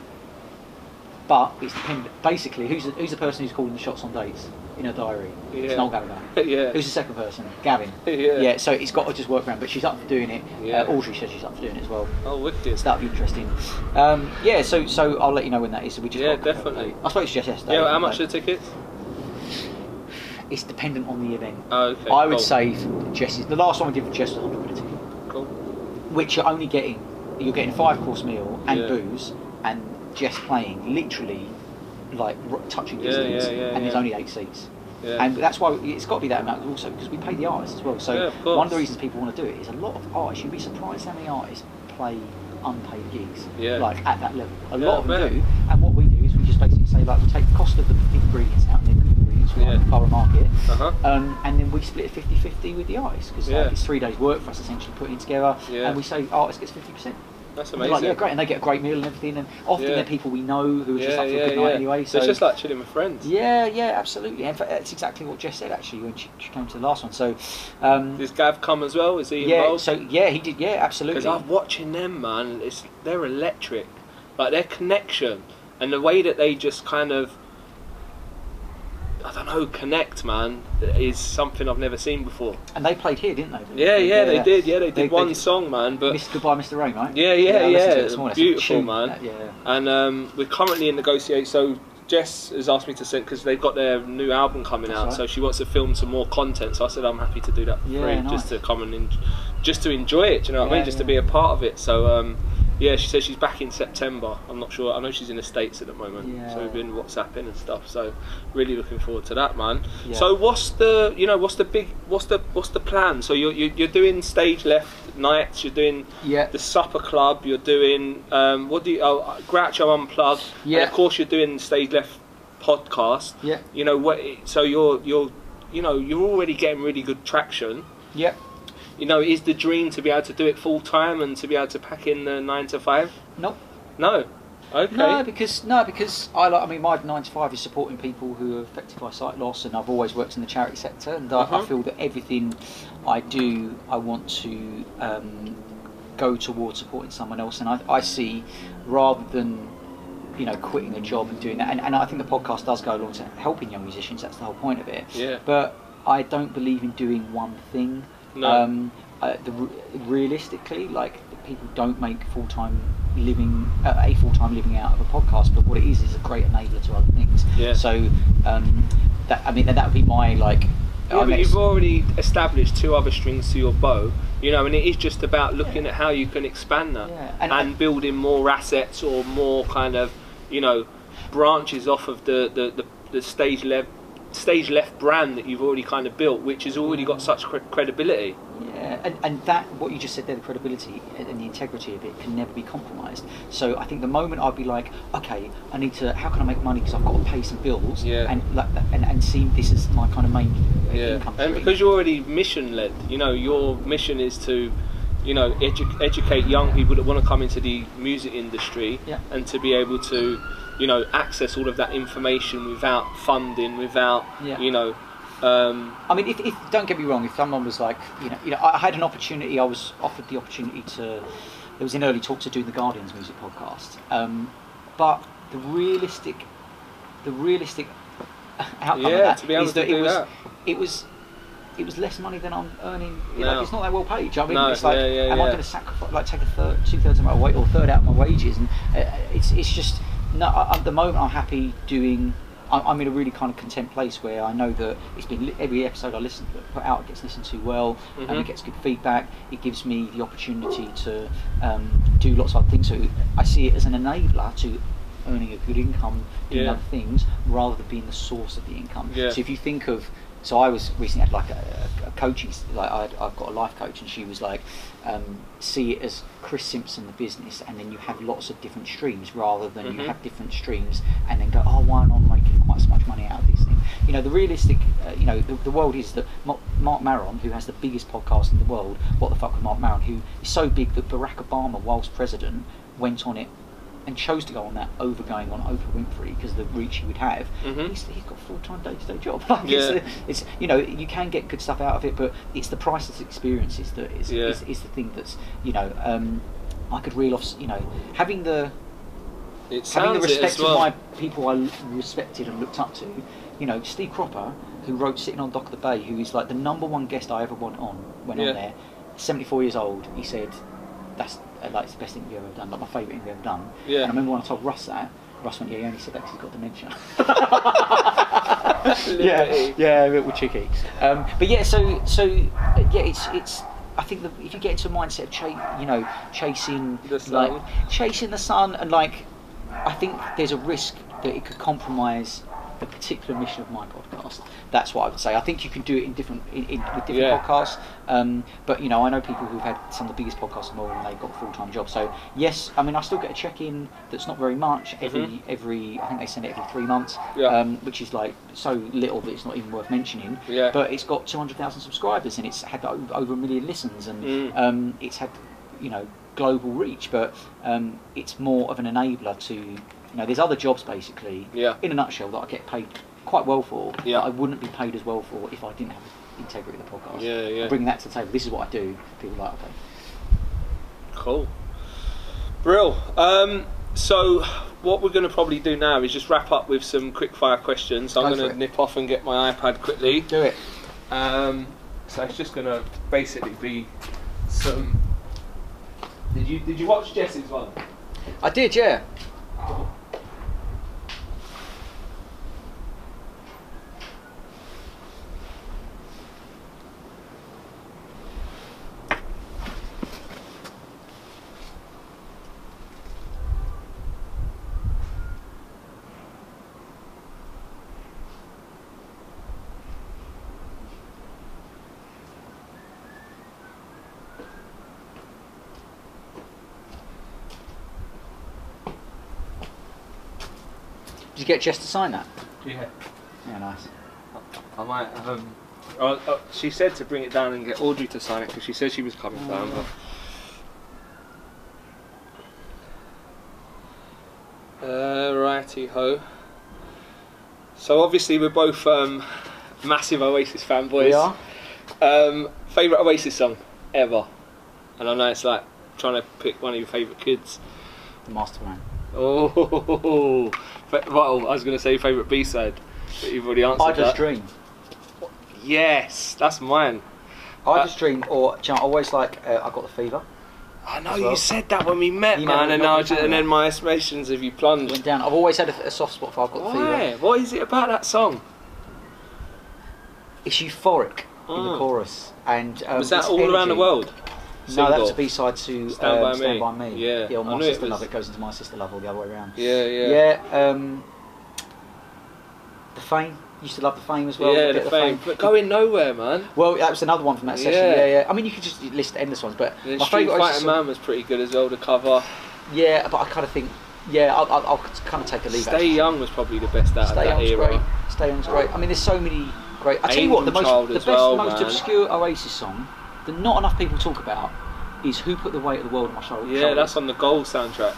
but it's dependent. Basically, who's the, who's the person who's calling the shots on dates in her diary? Yeah. It's. Noel Gallagher. yeah, Who's the second person? Gavin. Yeah. Yeah. So it's got to just work around, but she's up for doing it. Yeah. Uh, Audrey says she's up for doing it as well. Oh, wicked. So that'll be interesting. Um, yeah. So so I'll let you know when that is. So we just Yeah, got definitely. I spoke to Jess yesterday. Yeah, how much are the tickets? It's dependent on the event. Oh, okay. I would cool. say for Jess's. The last one we did for Jess was 100 quid a ticket. Cool. which you're only getting you're getting a five course meal and Yeah. booze and Jess playing literally like r- touching distance yeah, yeah, and there's only eight seats Yeah. and that's why it's got to be that amount also because we pay the artists as well so Yeah, one of the reasons people want to do it is a lot of artists you'd be surprised how many artists play unpaid gigs Yeah. like at that level a lot of them do and what we do is we just basically say like we take the cost of the ingredients out and then ingredients from Yeah. like Borough Market Uh huh. um, and then we split it 50-50 with the artists because Yeah. it's three days work for us essentially putting it together Yeah. and we say artist gets 50% That's And amazing. like, yeah, great, and they get a great meal and everything. And often Yeah. they're people we know who are Yeah, just up for yeah, a good yeah. night anyway. So So it's just like chilling with friends. yeah, yeah, absolutely. Fact, that's exactly what Jess said actually when she, she came to the last one. So um, Does Gav come as well? Is he yeah, involved? so yeah, he did. Yeah, absolutely. Because I'm watching them, man. It's they're electric, like their connection and the way that they just kind of, I don't know, connect, man, is something I've never seen before. And they played here, didn't they? Yeah, yeah, they did. Yeah, they did They- they one did. song, man. But Mr. Goodbye, Mr. Rain, right? Yeah, yeah, I listened to yeah. it this morning. It's a Beautiful, man. Yeah. and um, we're currently in negotiate. So Jess has asked me to send because they've got their new album coming That's out. right. So she wants to film some more content. So I said I'm happy to do that for Yeah, free, nice. just to come and en- just to enjoy it. You know what I mean? Just to be a part of it. So. Um, yeah, she says she's back in September. I'm not sure. I know she's in the States at the moment. Yeah. So we've been WhatsApping and stuff. So really looking forward to that, man. Yeah. So what's the you know what's the big what's the what's the plan? So you're you're, you're doing stage left nights. You're doing Yeah. the supper club. You're doing um, what do you? Oh, Groucho unplugged. Yeah. And of course, you're doing stage left podcast. Yeah. You know what? So you're you're you know you're already getting really good traction. Yeah. You know, is the dream to be able to do it full time and to be able to pack in the nine to five? Nope. No. Okay. No, because no, because I like. I mean, my nine to five is supporting people who are affected by sight loss, and I've always worked in the charity sector, and I, I Mhm. feel that everything I do, I want to um, go towards supporting someone else, and I, I see rather than you know quitting a job and doing that, and, and I think the podcast does go along to helping young musicians. That's the whole point of it. Yeah. But I don't believe in doing one thing. No. Um, uh, the, realistically, like people don't make full time living uh, a full time living out of a podcast, but what it is is a great enabler to other things. Yeah. So um, that I mean that would be my like. Yeah, but next- you've already established two other strings to your bow, you know, and it is just about looking at how you can expand that Yeah, and, and- building more assets or more kind of, you know, branches off of the, the, the, the stage left stage left brand that you've already kind of built, which has already got such cre- credibility. Yeah, and, and that what you just said there, the credibility and the integrity of it can never be compromised. So I think the moment I'd be like, okay, I need to, how can I make money because I've got to pay some bills, Yeah. and like and, and see this is my kind of main Yeah, income and because you're already mission led, you know, your mission is to, you know, edu- educate young people that want to come into the music industry Yeah. and to be able to, you know, access all of that information without funding, without, Yeah. you know, um, I mean, if, if don't get me wrong, if someone was like, you know, you know, I had an opportunity. I was offered the opportunity to. It was in early talks to do the Guardians music podcast, um, but the realistic, the realistic outcome Yeah, of that to be is that it was, that. it was. It was less money than I'm earning. No. Like, it's not that well paid. you know what I mean, No, it's like, yeah, yeah, am I going to sacrifice, like, take a third, two thirds of my weight or third out of my wages? And uh, it's, it's just no. At the moment, I'm happy doing I'm I'm in a really kind of content place where I know that it's been every episode I listen put out gets listened to well and Mhm. it gets good feedback. It gives me the opportunity to um, do lots of other things. So I see it as an enabler to earning a good income doing Yeah. other things rather than being the source of the income. Yeah. So if you think of so I was recently had like a, a coaching like I'd, I've got a life coach and she was like um, see it as Chris Simpson the business and then you have lots of different streams rather than you Mhm. have different streams and then go oh why not making quite so much money out of this thing you know the realistic uh, you know the, the world is that Marc, Marc Maron who has the biggest podcast in the world what the fuck with Marc Maron who is so big that Barack Obama whilst president went on it and chose to go on that over going on Oprah Winfrey because of the reach he would have. Mhm. He's, he's got a full time day to day job. Like Yeah. it's, it's you know you can get good stuff out of it, but it's the priceless experiences that is Yeah. is, is the thing that's you know um, I could reel off you know having the it having the respect well. of my people I respected and looked up to. You know Steve Cropper who wrote Sitting on Dock of the Bay, who is like the number one guest I ever went on went Yeah. on there. Seventy four years old. He said that's uh, like it's the best thing you've ever done, like my favourite thing you've ever done. Yeah. And I remember when I told Russ that, Russ went, yeah, he only said that because he's got dementia. yeah, yeah, a bit cheeky. Um, but yeah, so so uh, yeah, it's it's. I think that if you get into a mindset of cha- you know chasing The sun. like chasing the sun and like, I think there's a risk that it could compromise the particular mission of my podcast. That's what I would say. I think you can do it in different in, in, with different Yeah. podcasts. Um, but you know, I know people who've had some of the biggest podcasts in the world and they've got full time jobs. So yes, I mean, I still get a check in that's not very much every Mhm. every. I think they send it every three months, Yeah. um, which is like so little that it's not even worth mentioning. Yeah. But it's got two hundred thousand subscribers and it's had over, over a million listens and Mm. um, it's had you know global reach, but um, it's more of an enabler to, you know, there's other jobs basically, Yeah. in a nutshell, that I get paid quite well for, Yeah. that I wouldn't be paid as well for if I didn't have the integrity of the podcast. Yeah, yeah. Bring that to the table. This is what I do. People like, okay. Cool. Brill. Um, so, what we're going to probably do now is just wrap up with some quick fire questions. I'm going to nip off and get my iPad quickly. Do it. Um, so it's just going to basically be some. Did you did you watch Jess's one? I did, yeah. Did you get Jess to sign that? Yeah. Yeah, nice. I might. Um, oh, oh, she said to bring it down and get Audrey to sign it because she said she was coming down. But... Uh, righty ho. So obviously we're both um, massive Oasis fanboys. We are. Um, favorite Oasis song ever, and I know it's like trying to pick one of your favorite kids. The master plan. Oh, well, I was going to say favorite B side, but you've already answered that. I just that. dream. Yes, that's mine. I Uh, just dream, or you know, I always like uh, I got the fever. I know As you said that when we met, You man, and now and then my estimations of you plunged. Went down. I've always had a, a soft spot for I've got the Why? fever. What is it about that song? It's euphoric in the Mm. chorus, and um, Was that all around the energy. World? No, that was a B side to Stand um, By Stand Me. by Me. Yeah, yeah. I My it sister was- love it goes into my sister love, or the other way around. Yeah, yeah. Yeah. Um, the Fame used to love the Fame as well. yeah, the of fame. But going nowhere, man. Well, that was another one from that session. Yeah. Yeah, yeah. I mean, you could just list endless ones, but The my Street favourite Fighter Man was pretty good as well. The cover. Yeah, but I kind of think, yeah, I'll, I'll, I'll kind of take a leave. Stay actually. Young was probably the best out Stay of that Young's era. great. Stay Young's great. I mean, there's so many great. I tell you what, the most, the best, well, most man. obscure Oasis song that not enough people talk about is "Who Put the Weight of the World on My Shoulders. Yeah, that's on the Gold soundtrack.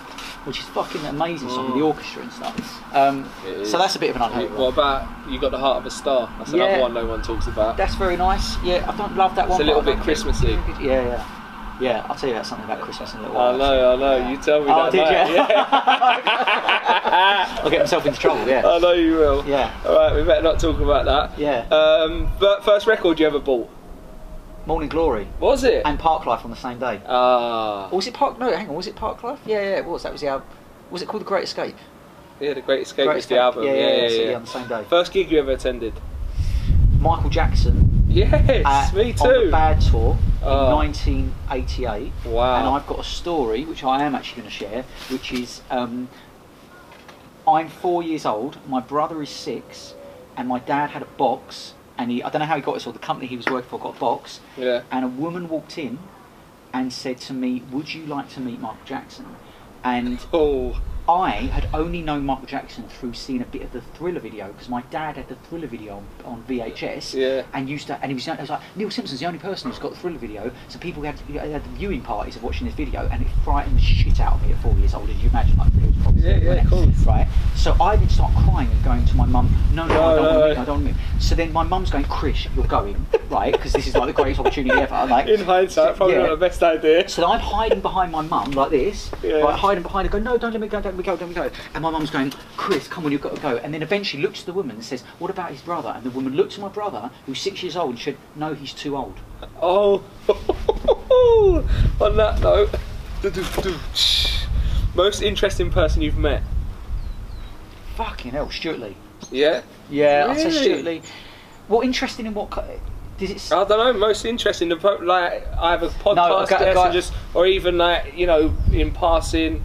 which is fucking amazing song with Mm. the orchestra and stuff. Um, so that's a bit of an unheard What about You Got the Heart of a Star? That's Yeah. another one no one talks about. That's very nice. Yeah, I don't love that one. It's a little bit Christmassy. Yeah, yeah, yeah. I'll tell you about something about Christmas in a little while. I know, I know. You tell me Oh, that. did mate. you? Yeah. I'll get myself into trouble. Yeah. I know you will. Yeah. All right, we better not talk about that. Yeah. Um, but first record you ever bought? Morning Glory was it? and Parklife on the same day. Ah, was it Park? No, hang on. Was it Parklife? Yeah, yeah, it was. That was the album. Was it called The Great Escape? yeah, The Great Escape Great was the album. Yeah, Yeah, yeah, so yeah. on the same day. First gig you ever attended? Michael Jackson. Yes, at- me On the too. Bad Tour in Oh. 1988. Wow. And I've got a story which I am actually going to share, which is um, I'm four years old, my brother is six, and my dad had a box, and he I don't know how he got it, or the company he was working for got a box, Yeah. and a woman walked in and said to me, "Would you like to meet Michael Jackson?" And Oh, I had only known Michael Jackson through seeing a bit of the Thriller video because my dad had the Thriller video on, on VHS Yeah. and used to, and he was, it was like Neil Simpson's the only person who's got the Thriller video. So people had, had the viewing parties of watching this video, and it frightened the shit out of me at four years old. As you imagine, like Thriller was probably Yeah, yeah, cool. right? So I then start crying and going to my mum. No, no, No, I don't no, want to no. meet. I don't want to meet. So then my mum's going, Chris, you're going, right? Because this is like the greatest opportunity ever. I'm like, in hindsight, probably Yeah. not the best idea. so I'm hiding behind my mum like this, Yeah. right, hiding behind her, going, no, don't let me go, don't me go, don't me go. And my mum's going, Chris, come on, you've got to go. And then eventually looks at the woman and says, what about his brother? And the woman looks at my brother, who's six years old, and said, no, he's too old. Oh, on that note, most interesting person you've met? Fucking hell, Stewart Lee. Yeah. Yeah, I'd say Really? Stewart Lee. What interesting in what? Does it? I don't know. Most interesting, like podcast No, a guest guy- just, or even like you know, in passing.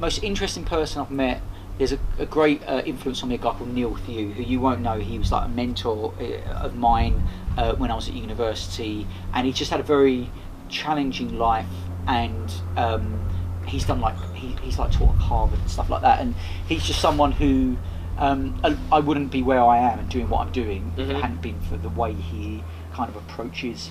Most interesting person I've met. There's a, a great uh, influence on me, a guy called Neil Thew, who you won't know. He was like a mentor uh, of mine uh, when I was at university, and he just had a very challenging life. And um, he's done like he, he's like taught at Harvard and stuff like that. And he's just someone who um, I, I wouldn't be where I am and doing what I'm doing if it Mhm. hadn't been for the way he kind of approaches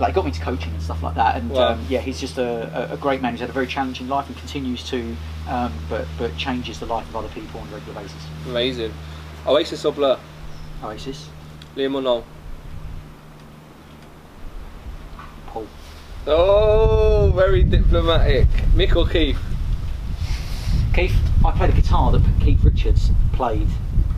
like got me into coaching and stuff like that. And Wow. um, yeah, he's just a, a, great man who's had a very challenging life and continues to, um, but but changes the life of other people on a regular basis. Amazing. Oasis or Blur? Oasis, Liam or Noel? Paul, Oh, very diplomatic. Mick or Keith? Keith. I played a guitar that Keith Richards played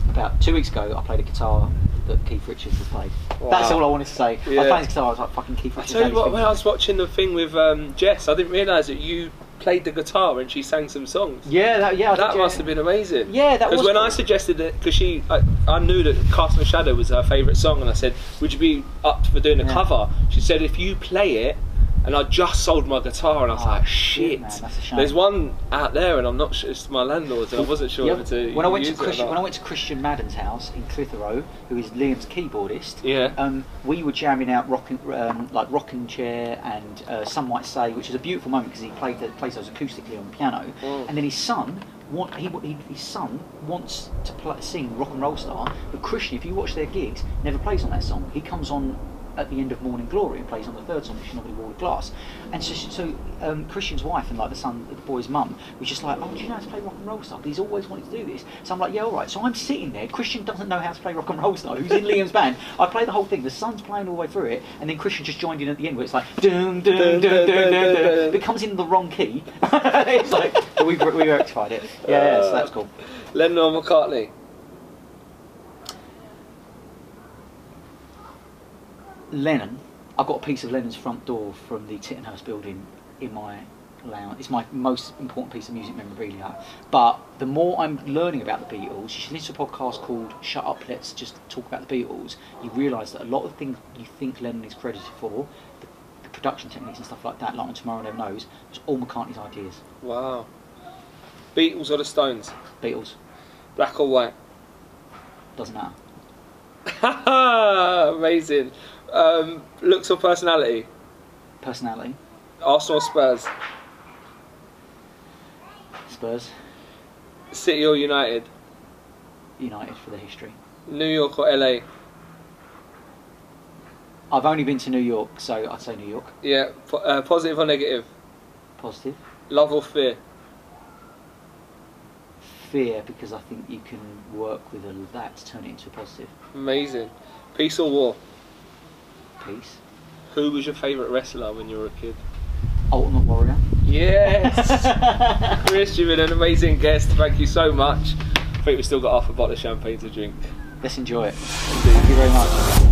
about two weeks ago. I played a guitar that Keith Richards has played. That's all I wanted to say. I Yeah. playing his guitar. I was like, fucking Keith I Richards. tell you what, when I was watching the thing with um, Jess, I didn't realise that you played the guitar and she sang some songs. Yeah, that, yeah. I That did, must yeah. have been amazing. Yeah, that Because when I suggested it, because she, I, I knew that Cast My Shadow was her favourite song, and I said, "Would you be up for doing a Yeah. cover?" She said, "If you play it." And I just sold my guitar, and I was Oh, like, shit, man, that's a shame. There's one out there, and I'm not sure it's my landlord's, and I wasn't sure Yeah, to when I went to Christian, when I went to Christian Madden's house in Clitheroe, who is Liam's keyboardist, Yeah. um, we were jamming out rocking, um, like rocking chair and uh, some might say, which is a beautiful moment because he played the, plays those acoustically on the piano, Mm. and then his son. Want, he, he, his son wants to play, sing Rock and Roll Star, but Christian, if you watch their gigs, never plays on that song. He comes on at the end of Morning Glory and plays on the third song, which is normally Wall of Glass. And so, so um, Christian's wife and like the son, the boy's mum, was just like, "Oh, do you know how to play rock and roll stuff? But he's always wanted to do this. So I'm like, "Yeah, all right." So I'm sitting there. Christian doesn't know how to play rock and roll star. Who's in Liam's band? I play the whole thing. The son's playing all the way through it, and then Christian just joined in at the end, where it's like, "Dum dum dum dum dum." dum. It comes in the wrong key. it's like but we we rectified it. Yeah, yeah, so that's cool. Lennon or McCartney? Lennon, I've got a piece of Lennon's front door from the Tittenhurst building in my lounge. It's my most important piece of music memorabilia. But the more I'm learning about the Beatles, you should listen to a podcast called Shut Up, Let's Just Talk About the Beatles. You realise that a lot of things you think Lennon is credited for, the, the production techniques and stuff like that, like on Tomorrow Never Knows, was all McCartney's ideas. Wow. Beatles or the Stones? Beatles, Black or white? doesn't matter. Amazing. Um, looks or personality? Personality, Arsenal or Spurs? Spurs, City or United? United for the history. New York or LA? I've only been to New York, so I'd say New York. Yeah. Po- uh, positive or negative? Positive. Love or fear? fear because I think you can work with a, that to turn it into a positive Amazing. Peace or war? Piece. Who was your favourite wrestler when you were a kid? Ultimate Warrior. Yes! Chris, you've been an amazing guest. Thank you so much. I think we've still got half a bottle of champagne to drink. Let's enjoy it. Thank you very much.